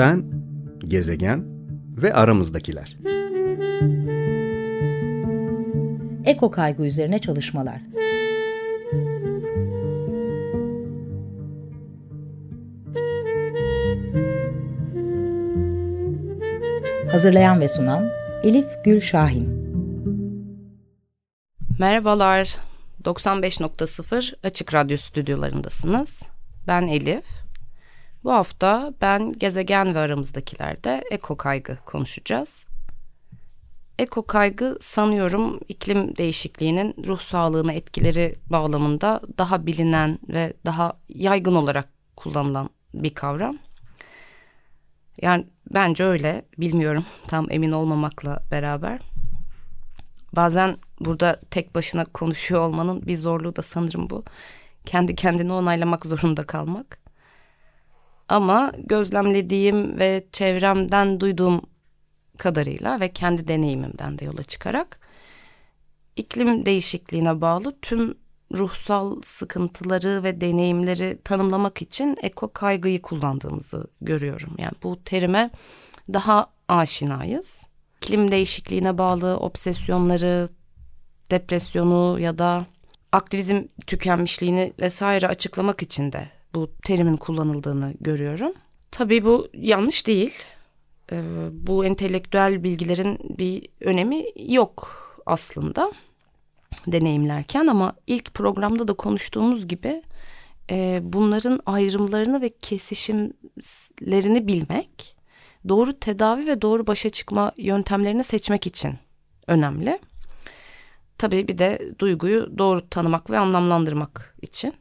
Ben, gezegen ve aramızdakiler. Eko kaygı üzerine çalışmalar. Hazırlayan ve sunan Elif Gül Şahin. Merhabalar. 95.0 Açık Radyo stüdyolarındasınız. Ben Elif. Bu hafta ben gezegen ve aramızdakilerde eko kaygı konuşacağız. Eko kaygı sanıyorum iklim değişikliğinin ruh sağlığına etkileri bağlamında daha bilinen ve daha yaygın olarak kullanılan bir kavram. Yani bence öyle bilmiyorum tam emin olmamakla beraber. Bazen burada tek başına konuşuyor olmanın bir zorluğu da sanırım bu. Kendi kendini onaylamak zorunda kalmak. Ama gözlemlediğim ve çevremden duyduğum kadarıyla ve kendi deneyimimden de yola çıkarak iklim değişikliğine bağlı tüm ruhsal sıkıntıları ve deneyimleri tanımlamak için eko kaygıyı kullandığımızı görüyorum. Yani bu terime daha aşinayız. İklim değişikliğine bağlı obsesyonları, depresyonu ya da aktivizm tükenmişliğini vesaire açıklamak için de bu terimin kullanıldığını görüyorum. Tabii bu yanlış değil. Ee, bu entelektüel bilgilerin bir önemi yok aslında deneyimlerken ama ilk programda da konuştuğumuz gibi e, bunların ayrımlarını ve kesişimlerini bilmek doğru tedavi ve doğru başa çıkma yöntemlerini seçmek için önemli. Tabii bir de duyguyu doğru tanımak ve anlamlandırmak için.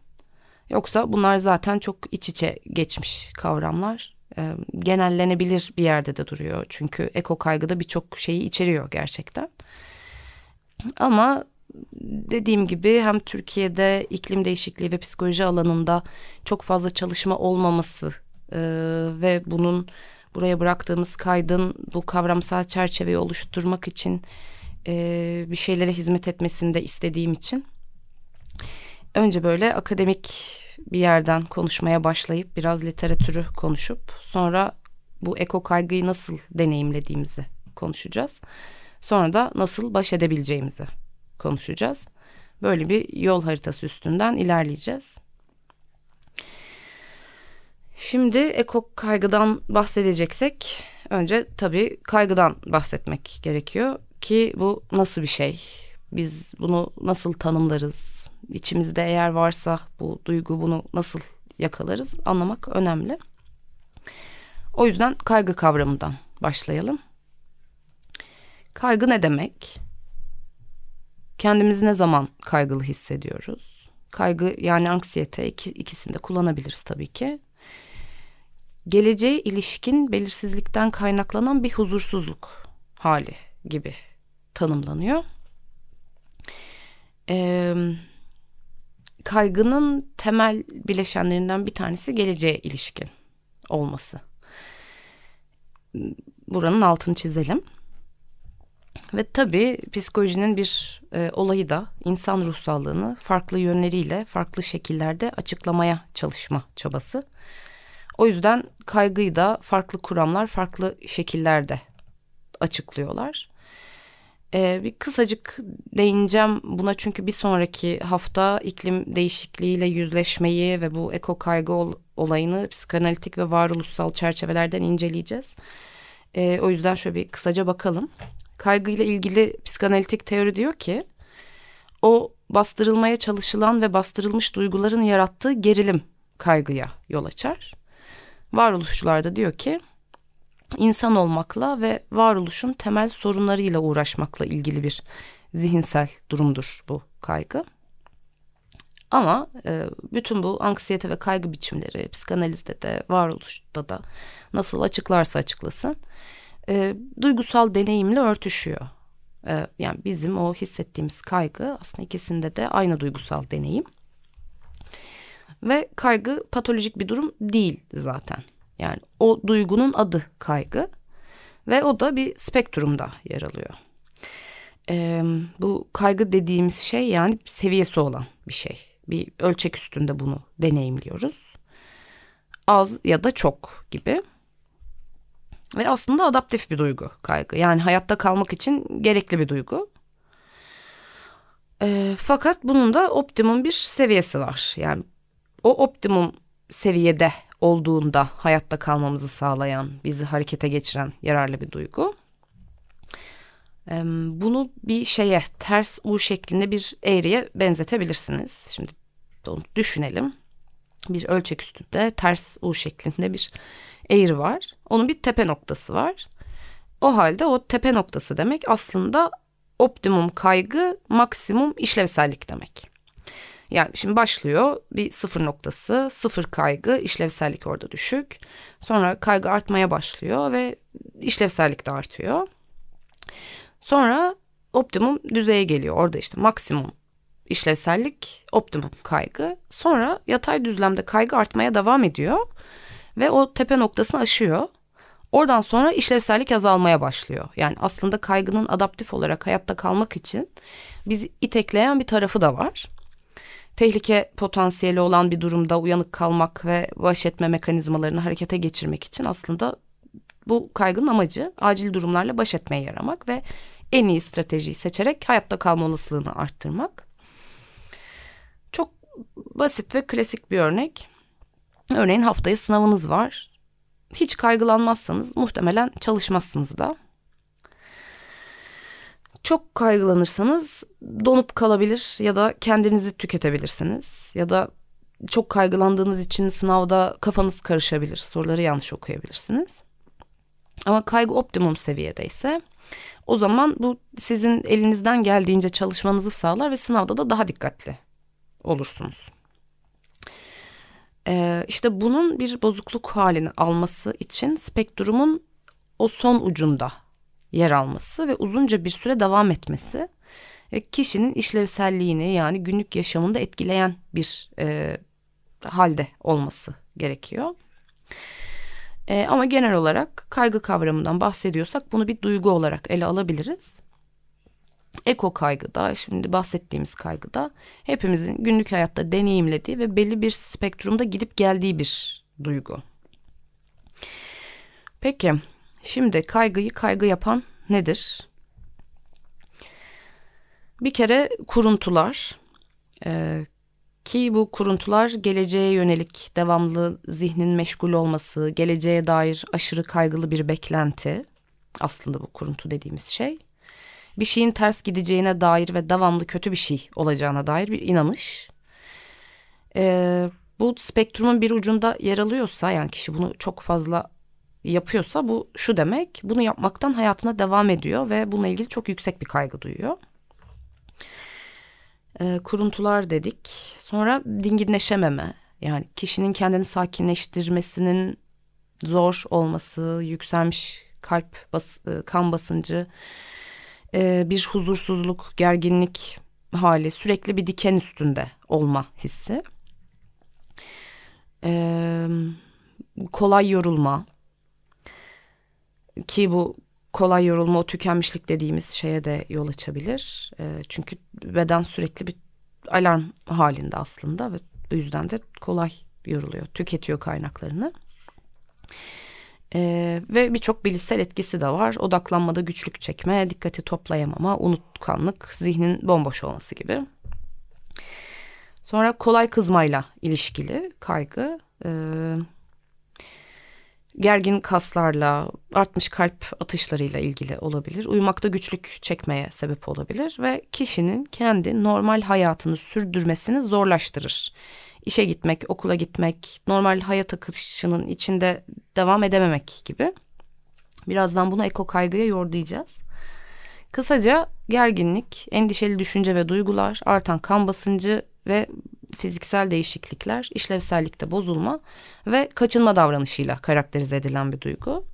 Yoksa bunlar zaten çok iç içe geçmiş kavramlar. E, genellenebilir bir yerde de duruyor. Çünkü eko kaygıda birçok şeyi içeriyor gerçekten. Ama dediğim gibi hem Türkiye'de iklim değişikliği ve psikoloji alanında çok fazla çalışma olmaması e, ve bunun buraya bıraktığımız kaydın bu kavramsal çerçeveyi oluşturmak için e, bir şeylere hizmet etmesini de istediğim için önce böyle akademik bir yerden konuşmaya başlayıp biraz literatürü konuşup sonra bu eko kaygıyı nasıl deneyimlediğimizi konuşacağız. Sonra da nasıl baş edebileceğimizi konuşacağız. Böyle bir yol haritası üstünden ilerleyeceğiz. Şimdi eko kaygıdan bahsedeceksek önce tabii kaygıdan bahsetmek gerekiyor ki bu nasıl bir şey? Biz bunu nasıl tanımlarız? İçimizde eğer varsa bu duygu bunu nasıl yakalarız anlamak önemli. O yüzden kaygı kavramından başlayalım. Kaygı ne demek? Kendimizi ne zaman kaygılı hissediyoruz? Kaygı yani anksiyete iki, ikisini kullanabiliriz tabii ki. Geleceğe ilişkin belirsizlikten kaynaklanan bir huzursuzluk hali gibi tanımlanıyor. Ee, kaygının temel bileşenlerinden bir tanesi geleceğe ilişkin olması. Buranın altını çizelim. Ve tabii psikolojinin bir e, olayı da insan ruhsallığını farklı yönleriyle, farklı şekillerde açıklamaya çalışma çabası. O yüzden kaygıyı da farklı kuramlar, farklı şekillerde açıklıyorlar. Ee, bir kısacık değineceğim buna çünkü bir sonraki hafta iklim değişikliğiyle yüzleşmeyi ve bu eko kaygı ol, olayını psikanalitik ve varoluşsal çerçevelerden inceleyeceğiz. Ee, o yüzden şöyle bir kısaca bakalım. Kaygıyla ilgili psikanalitik teori diyor ki o bastırılmaya çalışılan ve bastırılmış duyguların yarattığı gerilim kaygıya yol açar. Varoluşçular da diyor ki insan olmakla ve varoluşun temel sorunlarıyla uğraşmakla ilgili bir zihinsel durumdur bu kaygı. Ama e, bütün bu anksiyete ve kaygı biçimleri psikanalizde de varoluşta da nasıl açıklarsa açıklasın e, duygusal deneyimle örtüşüyor. E, yani bizim o hissettiğimiz kaygı aslında ikisinde de aynı duygusal deneyim. Ve kaygı patolojik bir durum değil zaten. Yani o duygunun adı kaygı ve o da bir spektrumda yer alıyor. Ee, bu kaygı dediğimiz şey yani seviyesi olan bir şey. Bir ölçek üstünde bunu deneyimliyoruz. Az ya da çok gibi. Ve aslında adaptif bir duygu kaygı. Yani hayatta kalmak için gerekli bir duygu. E, fakat bunun da optimum bir seviyesi var. Yani o optimum seviyede olduğunda hayatta kalmamızı sağlayan, bizi harekete geçiren yararlı bir duygu. Bunu bir şeye ters U şeklinde bir eğriye benzetebilirsiniz. Şimdi onu düşünelim. Bir ölçek üstünde ters U şeklinde bir eğri var. Onun bir tepe noktası var. O halde o tepe noktası demek aslında optimum kaygı, maksimum işlevsellik demek. Yani şimdi başlıyor bir sıfır noktası, sıfır kaygı, işlevsellik orada düşük. Sonra kaygı artmaya başlıyor ve işlevsellik de artıyor. Sonra optimum düzeye geliyor. Orada işte maksimum işlevsellik, optimum kaygı. Sonra yatay düzlemde kaygı artmaya devam ediyor ve o tepe noktasını aşıyor. Oradan sonra işlevsellik azalmaya başlıyor. Yani aslında kaygının adaptif olarak hayatta kalmak için bizi itekleyen bir tarafı da var. Tehlike potansiyeli olan bir durumda uyanık kalmak ve baş etme mekanizmalarını harekete geçirmek için aslında bu kaygının amacı acil durumlarla baş etmeye yaramak ve en iyi stratejiyi seçerek hayatta kalma olasılığını arttırmak. Çok basit ve klasik bir örnek. Örneğin haftaya sınavınız var. Hiç kaygılanmazsanız muhtemelen çalışmazsınız da. Çok kaygılanırsanız donup kalabilir ya da kendinizi tüketebilirsiniz. Ya da çok kaygılandığınız için sınavda kafanız karışabilir, soruları yanlış okuyabilirsiniz. Ama kaygı optimum seviyedeyse o zaman bu sizin elinizden geldiğince çalışmanızı sağlar ve sınavda da daha dikkatli olursunuz. Ee, işte bunun bir bozukluk halini alması için spektrumun o son ucunda yer alması ve uzunca bir süre devam etmesi kişinin işlevselliğini yani günlük yaşamında etkileyen bir e, halde olması gerekiyor. E, ama genel olarak kaygı kavramından bahsediyorsak bunu bir duygu olarak ele alabiliriz. Eko kaygıda, şimdi bahsettiğimiz kaygıda hepimizin günlük hayatta deneyimlediği ve belli bir spektrumda gidip geldiği bir duygu. Peki, şimdi kaygıyı kaygı yapan nedir? Bir kere kuruntular. Ee, ki bu kuruntular geleceğe yönelik devamlı zihnin meşgul olması, geleceğe dair aşırı kaygılı bir beklenti. Aslında bu kuruntu dediğimiz şey bir şeyin ters gideceğine dair ve devamlı kötü bir şey olacağına dair bir inanış. Ee, bu spektrumun bir ucunda yer alıyorsa yani kişi bunu çok fazla yapıyorsa bu şu demek bunu yapmaktan hayatına devam ediyor ve bununla ilgili çok yüksek bir kaygı duyuyor. Ee, kuruntular dedik. Sonra dinginleşememe yani kişinin kendini sakinleştirmesinin zor olması, yükselmiş kalp bas, e, kan basıncı, e, bir huzursuzluk, gerginlik hali, sürekli bir diken üstünde olma hissi. E, kolay yorulma ki bu kolay yorulma o tükenmişlik dediğimiz şeye de yol açabilir. E, çünkü beden sürekli bir alarm halinde aslında ve bu yüzden de kolay yoruluyor, tüketiyor kaynaklarını. Ee, ve birçok bilişsel etkisi de var. Odaklanmada güçlük çekme, dikkati toplayamama, unutkanlık, zihnin bomboş olması gibi. Sonra kolay kızmayla ilişkili kaygı. Ee, gergin kaslarla, artmış kalp atışlarıyla ilgili olabilir. Uyumakta güçlük çekmeye sebep olabilir ve kişinin kendi normal hayatını sürdürmesini zorlaştırır işe gitmek, okula gitmek, normal hayat akışının içinde devam edememek gibi. Birazdan bunu eko kaygıya yordayacağız. Kısaca gerginlik, endişeli düşünce ve duygular, artan kan basıncı ve fiziksel değişiklikler, işlevsellikte bozulma ve kaçınma davranışıyla karakterize edilen bir duygu.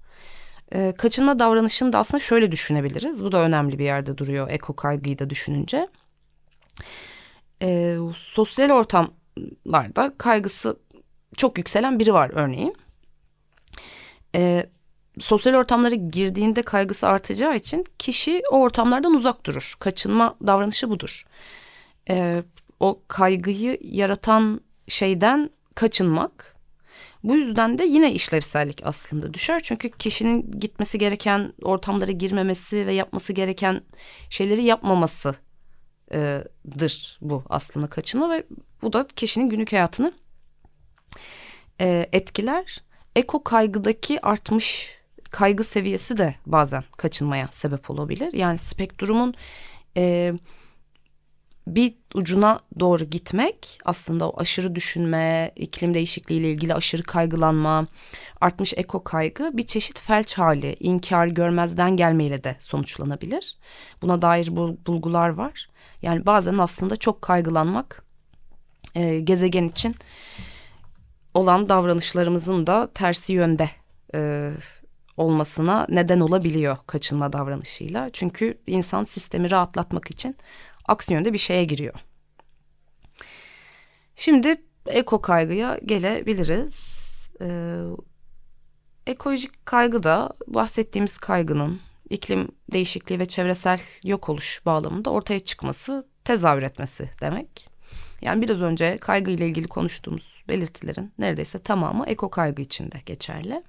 Ee, kaçınma davranışını da aslında şöyle düşünebiliriz. Bu da önemli bir yerde duruyor eko kaygıyı da düşününce. Ee, sosyal ortam larda kaygısı çok yükselen biri var örneğin. Ee, sosyal ortamlara girdiğinde kaygısı artacağı için kişi o ortamlardan uzak durur. Kaçınma davranışı budur. Ee, o kaygıyı yaratan şeyden kaçınmak. Bu yüzden de yine işlevsellik aslında düşer. Çünkü kişinin gitmesi gereken ortamlara girmemesi ve yapması gereken şeyleri yapmamasıdır bu aslında kaçınma ve bu da kişinin günlük hayatını e, etkiler. Eko kaygıdaki artmış kaygı seviyesi de bazen kaçınmaya sebep olabilir. Yani spektrumun e, bir ucuna doğru gitmek aslında o aşırı düşünme, iklim değişikliği ile ilgili aşırı kaygılanma, artmış eko kaygı bir çeşit felç hali, inkar, görmezden gelmeyle de sonuçlanabilir. Buna dair bulgular var. Yani bazen aslında çok kaygılanmak e, gezegen için olan davranışlarımızın da tersi yönde e, olmasına neden olabiliyor kaçınma davranışıyla. Çünkü insan sistemi rahatlatmak için aksi bir şeye giriyor. Şimdi eko kaygıya gelebiliriz. Ee, ekolojik kaygı da bahsettiğimiz kaygının iklim değişikliği ve çevresel yok oluş bağlamında ortaya çıkması, tezahür etmesi demek. Yani biraz önce kaygı ile ilgili konuştuğumuz belirtilerin neredeyse tamamı eko kaygı içinde geçerli.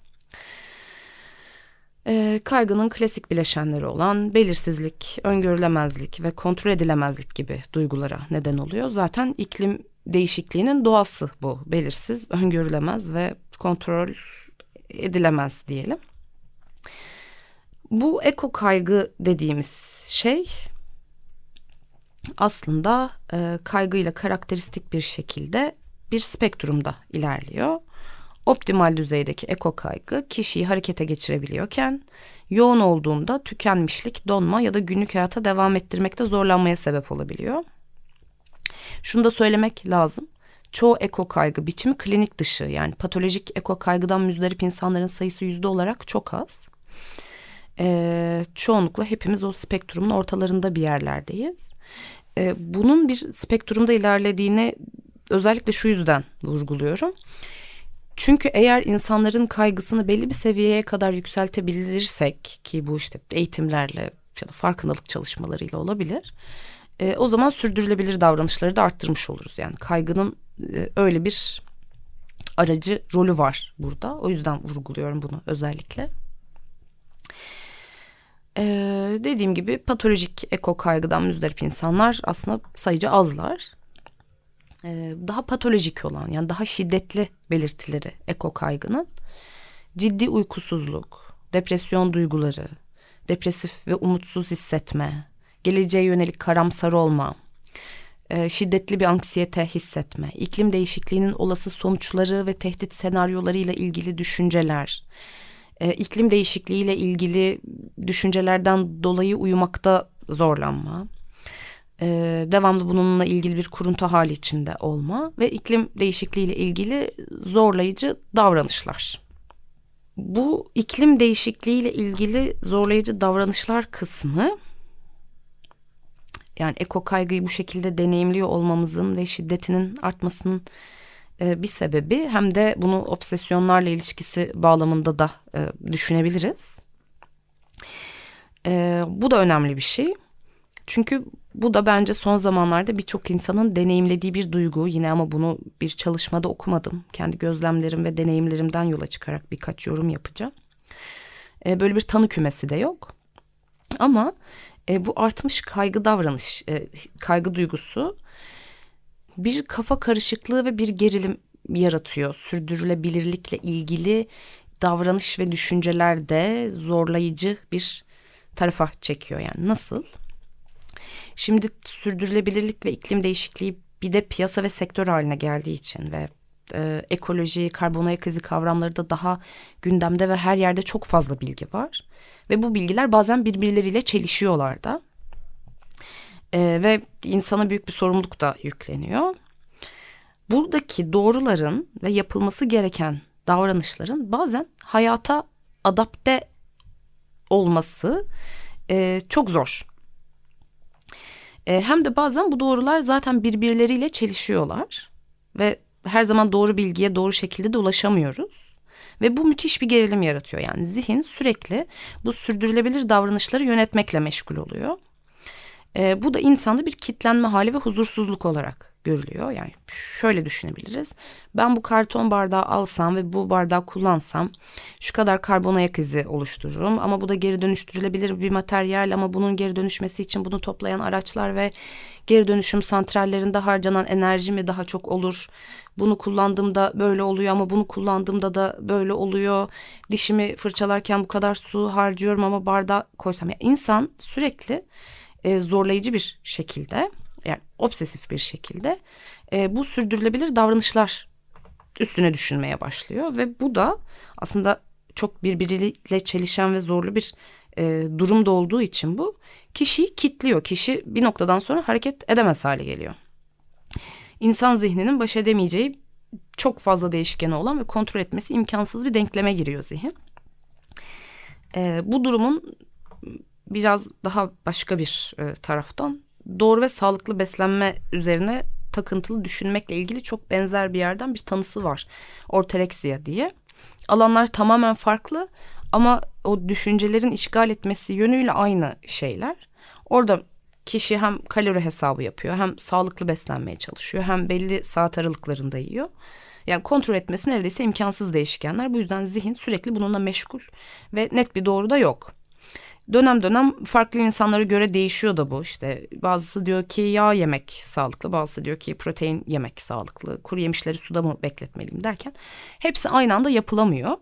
E, kaygının klasik bileşenleri olan belirsizlik, öngörülemezlik ve kontrol edilemezlik gibi duygulara neden oluyor. Zaten iklim değişikliğinin doğası bu. Belirsiz, öngörülemez ve kontrol edilemez diyelim. Bu eko kaygı dediğimiz şey aslında e, kaygıyla karakteristik bir şekilde bir spektrumda ilerliyor. Optimal düzeydeki eko kaygı kişiyi harekete geçirebiliyorken yoğun olduğunda tükenmişlik, donma ya da günlük hayata devam ettirmekte zorlanmaya sebep olabiliyor. Şunu da söylemek lazım. Çoğu eko kaygı biçimi klinik dışı yani patolojik eko kaygıdan müzdarip insanların sayısı yüzde olarak çok az. Ee, çoğunlukla hepimiz o spektrumun ortalarında bir yerlerdeyiz. Ee, bunun bir spektrumda ilerlediğini özellikle şu yüzden vurguluyorum. Çünkü eğer insanların kaygısını belli bir seviyeye kadar yükseltebilirsek ki bu işte eğitimlerle ya da farkındalık çalışmalarıyla olabilir. E, o zaman sürdürülebilir davranışları da arttırmış oluruz. Yani kaygının e, öyle bir aracı rolü var burada. O yüzden vurguluyorum bunu özellikle. Ee, dediğim gibi patolojik eko kaygıdan müzdarip insanlar aslında sayıca azlar. Ee, daha patolojik olan yani daha şiddetli belirtileri eko kaygının ciddi uykusuzluk, depresyon duyguları, depresif ve umutsuz hissetme, geleceğe yönelik karamsar olma, e, şiddetli bir anksiyete hissetme, iklim değişikliğinin olası sonuçları ve tehdit senaryolarıyla ilgili düşünceler, e, iklim değişikliğiyle ilgili düşüncelerden dolayı uyumakta zorlanma, e, devamlı bununla ilgili bir kuruntu hali içinde olma ve iklim değişikliğiyle ilgili zorlayıcı davranışlar. Bu iklim değişikliğiyle ilgili zorlayıcı davranışlar kısmı yani eko kaygıyı bu şekilde deneyimliyor olmamızın ve şiddetinin artmasının e, bir sebebi hem de bunu obsesyonlarla ilişkisi bağlamında da e, düşünebiliriz. E, bu da önemli bir şey. Çünkü bu da bence son zamanlarda birçok insanın deneyimlediği bir duygu. Yine ama bunu bir çalışmada okumadım. Kendi gözlemlerim ve deneyimlerimden yola çıkarak birkaç yorum yapacağım. E, böyle bir tanı kümesi de yok. Ama e, bu artmış kaygı davranış, e, kaygı duygusu bir kafa karışıklığı ve bir gerilim yaratıyor. Sürdürülebilirlikle ilgili davranış ve düşüncelerde zorlayıcı bir tarafa çekiyor yani nasıl? Şimdi sürdürülebilirlik ve iklim değişikliği bir de piyasa ve sektör haline geldiği için ve e, ekoloji, karbon ayak izi kavramları da daha gündemde ve her yerde çok fazla bilgi var. Ve bu bilgiler bazen birbirleriyle çelişiyorlar da. E, ve insana büyük bir sorumluluk da yükleniyor. Buradaki doğruların ve yapılması gereken davranışların bazen hayata adapte olması e, çok zor. E, hem de bazen bu doğrular zaten birbirleriyle çelişiyorlar ve her zaman doğru bilgiye doğru şekilde de ulaşamıyoruz. Ve bu müthiş bir gerilim yaratıyor. Yani zihin sürekli bu sürdürülebilir davranışları yönetmekle meşgul oluyor. E, bu da insanda bir kitlenme hali ve huzursuzluk olarak görülüyor. Yani şöyle düşünebiliriz. Ben bu karton bardağı alsam ve bu bardağı kullansam şu kadar karbon ayak izi oluştururum. Ama bu da geri dönüştürülebilir bir materyal ama bunun geri dönüşmesi için bunu toplayan araçlar ve geri dönüşüm santrallerinde harcanan enerji mi daha çok olur? Bunu kullandığımda böyle oluyor ama bunu kullandığımda da böyle oluyor. Dişimi fırçalarken bu kadar su harcıyorum ama bardağı koysam. Yani insan sürekli e, zorlayıcı bir şekilde yani obsesif bir şekilde e, bu sürdürülebilir davranışlar üstüne düşünmeye başlıyor ve bu da aslında çok birbiriyle çelişen ve zorlu bir e, durumda olduğu için bu kişiyi kitliyor. Kişi bir noktadan sonra hareket edemez hale geliyor. İnsan zihninin baş edemeyeceği çok fazla değişkeni olan ve kontrol etmesi imkansız bir denkleme giriyor zihin. E, bu durumun biraz daha başka bir e, taraftan doğru ve sağlıklı beslenme üzerine takıntılı düşünmekle ilgili çok benzer bir yerden bir tanısı var. Ortoreksiya diye. Alanlar tamamen farklı ama o düşüncelerin işgal etmesi yönüyle aynı şeyler. Orada kişi hem kalori hesabı yapıyor hem sağlıklı beslenmeye çalışıyor hem belli saat aralıklarında yiyor. Yani kontrol etmesi neredeyse imkansız değişkenler. Bu yüzden zihin sürekli bununla meşgul ve net bir doğru da yok dönem dönem farklı insanlara göre değişiyor da bu işte. Bazısı diyor ki yağ yemek sağlıklı, bazısı diyor ki protein yemek sağlıklı. Kuru yemişleri suda mı bekletmeliyim derken hepsi aynı anda yapılamıyor.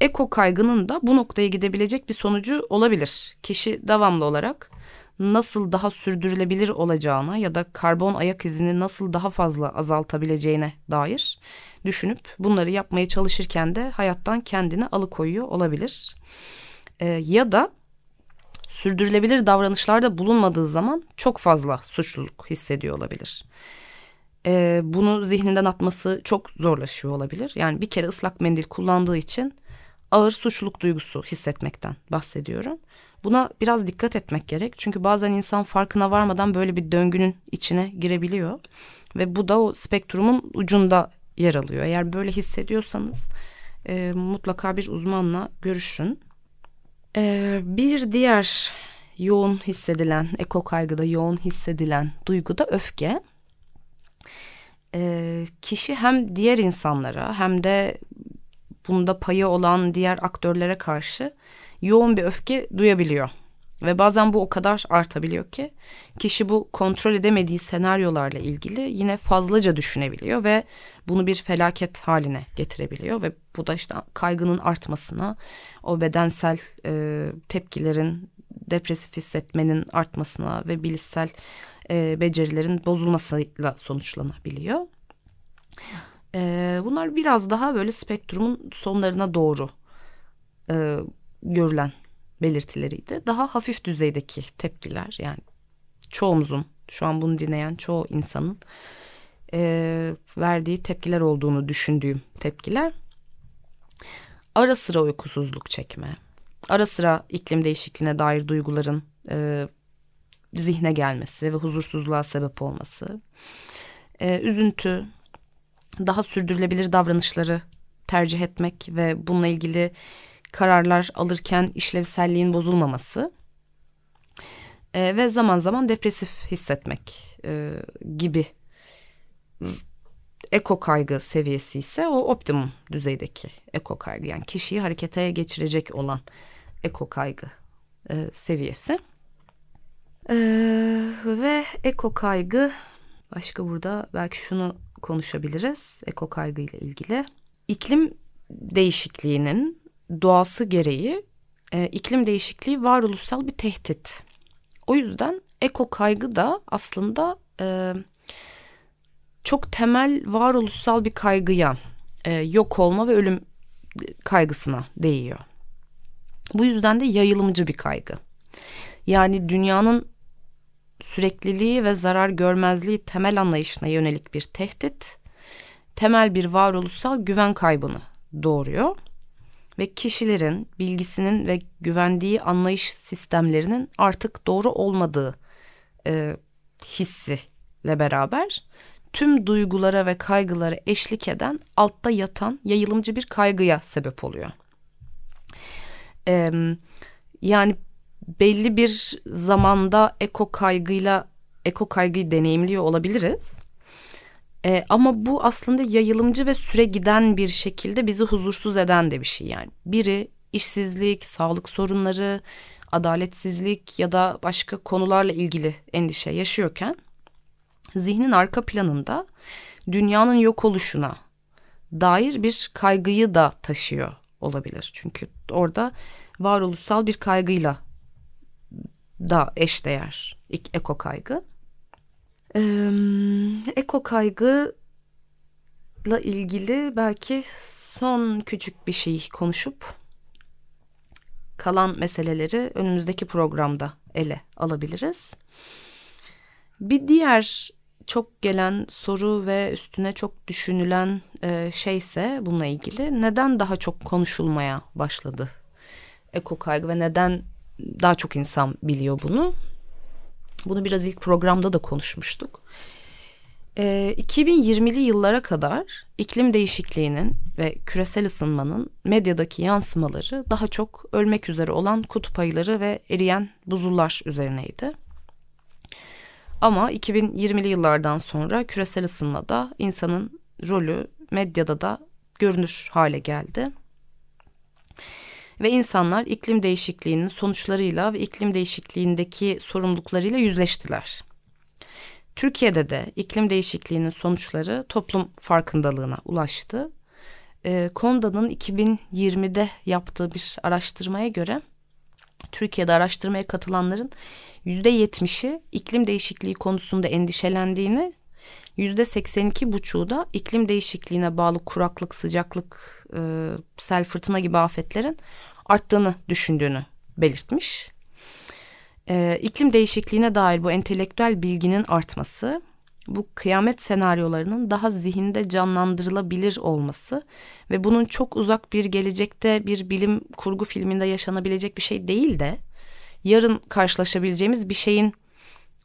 Eko kaygının da bu noktaya gidebilecek bir sonucu olabilir. Kişi devamlı olarak nasıl daha sürdürülebilir olacağına ya da karbon ayak izini nasıl daha fazla azaltabileceğine dair düşünüp bunları yapmaya çalışırken de hayattan kendini alıkoyuyor olabilir. Ee, ya da sürdürülebilir davranışlarda bulunmadığı zaman çok fazla suçluluk hissediyor olabilir. Ee, bunu zihninden atması çok zorlaşıyor olabilir. Yani bir kere ıslak mendil kullandığı için ağır suçluluk duygusu hissetmekten bahsediyorum. Buna biraz dikkat etmek gerek. Çünkü bazen insan farkına varmadan böyle bir döngünün içine girebiliyor. Ve bu da o spektrumun ucunda yer alıyor. Eğer böyle hissediyorsanız e, mutlaka bir uzmanla görüşün. Ee, bir diğer yoğun hissedilen, eko kaygıda yoğun hissedilen duygu da öfke. Ee, kişi hem diğer insanlara hem de bunda payı olan diğer aktörlere karşı yoğun bir öfke duyabiliyor. Ve bazen bu o kadar artabiliyor ki kişi bu kontrol edemediği senaryolarla ilgili yine fazlaca düşünebiliyor ve bunu bir felaket haline getirebiliyor ve bu da işte kaygının artmasına, o bedensel e, tepkilerin, depresif hissetmenin artmasına ve bilişsel e, becerilerin bozulmasıyla sonuçlanabiliyor. E, bunlar biraz daha böyle spektrumun sonlarına doğru e, görülen belirtileriydi. Daha hafif düzeydeki tepkiler yani çoğumuzun şu an bunu dinleyen çoğu insanın e, verdiği tepkiler olduğunu düşündüğüm tepkiler. Ara sıra uykusuzluk çekme, ara sıra iklim değişikliğine dair duyguların e, zihne gelmesi ve huzursuzluğa sebep olması, e, üzüntü, daha sürdürülebilir davranışları tercih etmek ve bununla ilgili kararlar alırken işlevselliğin bozulmaması e, ve zaman zaman depresif hissetmek e, gibi eko kaygı seviyesi ise o optimum düzeydeki eko kaygı yani kişiyi harekete geçirecek olan eko kaygı e, seviyesi. E, ve eko kaygı başka burada belki şunu konuşabiliriz eko kaygı ile ilgili. İklim değişikliğinin doğası gereği e, iklim değişikliği varoluşsal bir tehdit. O yüzden eko kaygı da aslında e, çok temel varoluşsal bir kaygıya, e, yok olma ve ölüm kaygısına değiyor. Bu yüzden de yayılımcı bir kaygı. Yani dünyanın sürekliliği ve zarar görmezliği temel anlayışına yönelik bir tehdit, temel bir varoluşsal güven kaybını doğuruyor ve kişilerin bilgisinin ve güvendiği anlayış sistemlerinin artık doğru olmadığı e, hissiyle beraber tüm duygulara ve kaygılara eşlik eden altta yatan yayılımcı bir kaygıya sebep oluyor. E, yani belli bir zamanda eko kaygıyla eko kaygıyı deneyimliyor olabiliriz. E, ama bu aslında yayılımcı ve süre giden bir şekilde bizi huzursuz eden de bir şey yani. Biri işsizlik, sağlık sorunları, adaletsizlik ya da başka konularla ilgili endişe yaşıyorken zihnin arka planında dünyanın yok oluşuna dair bir kaygıyı da taşıyor olabilir. Çünkü orada varoluşsal bir kaygıyla da eşdeğer eko kaygı. Ee, eko kaygıyla ilgili belki son küçük bir şey konuşup kalan meseleleri önümüzdeki programda ele alabiliriz. Bir diğer çok gelen soru ve üstüne çok düşünülen şeyse bununla ilgili neden daha çok konuşulmaya başladı eko kaygı ve neden daha çok insan biliyor bunu? Bunu biraz ilk programda da konuşmuştuk. E, 2020'li yıllara kadar iklim değişikliğinin ve küresel ısınmanın medyadaki yansımaları daha çok ölmek üzere olan kutup ayıları ve eriyen buzullar üzerineydi. Ama 2020'li yıllardan sonra küresel ısınmada insanın rolü medyada da görünür hale geldi. Ve insanlar iklim değişikliğinin sonuçlarıyla ve iklim değişikliğindeki sorumluluklarıyla yüzleştiler. Türkiye'de de iklim değişikliğinin sonuçları toplum farkındalığına ulaştı. E, Konda'nın 2020'de yaptığı bir araştırmaya göre Türkiye'de araştırmaya katılanların yüzde yetmişi iklim değişikliği konusunda endişelendiğini, yüzde seksen iki buçuğu da iklim değişikliğine bağlı kuraklık, sıcaklık, e, sel fırtına gibi afetlerin arttığını düşündüğünü belirtmiş. E, iklim değişikliğine dair bu entelektüel bilginin artması, bu kıyamet senaryolarının daha zihinde canlandırılabilir olması ve bunun çok uzak bir gelecekte bir bilim kurgu filminde yaşanabilecek bir şey değil de yarın karşılaşabileceğimiz bir şeyin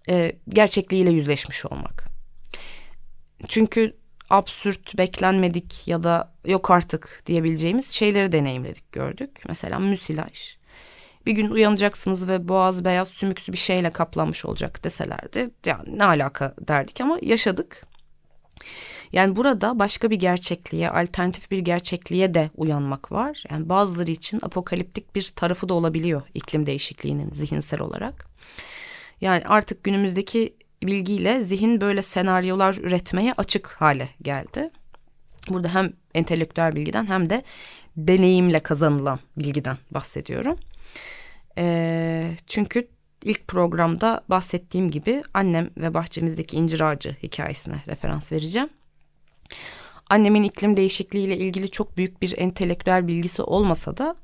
e, gerçekliğiyle yüzleşmiş olmak. Çünkü absürt, beklenmedik ya da yok artık diyebileceğimiz şeyleri deneyimledik, gördük. Mesela müsilaj. Bir gün uyanacaksınız ve boğaz beyaz sümüksü bir şeyle kaplanmış olacak deselerdi. Yani ne alaka derdik ama yaşadık. Yani burada başka bir gerçekliğe, alternatif bir gerçekliğe de uyanmak var. Yani bazıları için apokaliptik bir tarafı da olabiliyor iklim değişikliğinin zihinsel olarak. Yani artık günümüzdeki bilgiyle zihin böyle senaryolar üretmeye açık hale geldi. Burada hem entelektüel bilgiden hem de deneyimle kazanılan bilgiden bahsediyorum. E, çünkü ilk programda bahsettiğim gibi annem ve bahçemizdeki incir ağacı hikayesine referans vereceğim. Annemin iklim değişikliği ile ilgili çok büyük bir entelektüel bilgisi olmasa da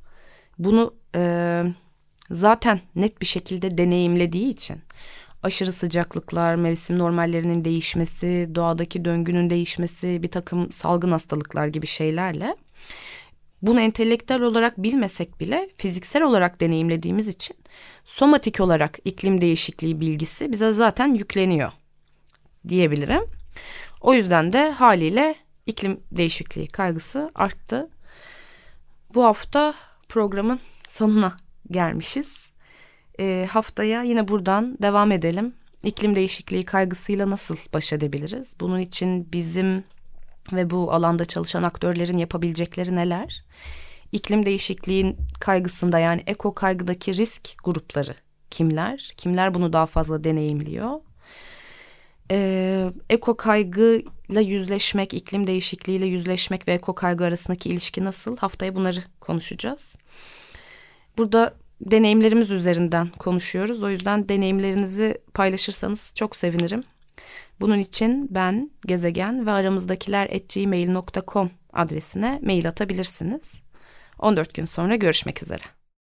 bunu e, zaten net bir şekilde deneyimlediği için aşırı sıcaklıklar, mevsim normallerinin değişmesi, doğadaki döngünün değişmesi, bir takım salgın hastalıklar gibi şeylerle bunu entelektüel olarak bilmesek bile fiziksel olarak deneyimlediğimiz için somatik olarak iklim değişikliği bilgisi bize zaten yükleniyor diyebilirim. O yüzden de haliyle iklim değişikliği kaygısı arttı. Bu hafta programın sonuna gelmişiz. E, haftaya yine buradan devam edelim. İklim değişikliği kaygısıyla nasıl baş edebiliriz? Bunun için bizim ve bu alanda çalışan aktörlerin yapabilecekleri neler? İklim değişikliğin kaygısında yani eko kaygıdaki risk grupları kimler? Kimler bunu daha fazla deneyimliyor? Ee, eko kaygıyla yüzleşmek, iklim değişikliğiyle yüzleşmek ve eko kaygı arasındaki ilişki nasıl? Haftaya bunları konuşacağız. Burada deneyimlerimiz üzerinden konuşuyoruz. O yüzden deneyimlerinizi paylaşırsanız çok sevinirim. Bunun için ben gezegen ve aramızdakiler gmail.com adresine mail atabilirsiniz. 14 gün sonra görüşmek üzere.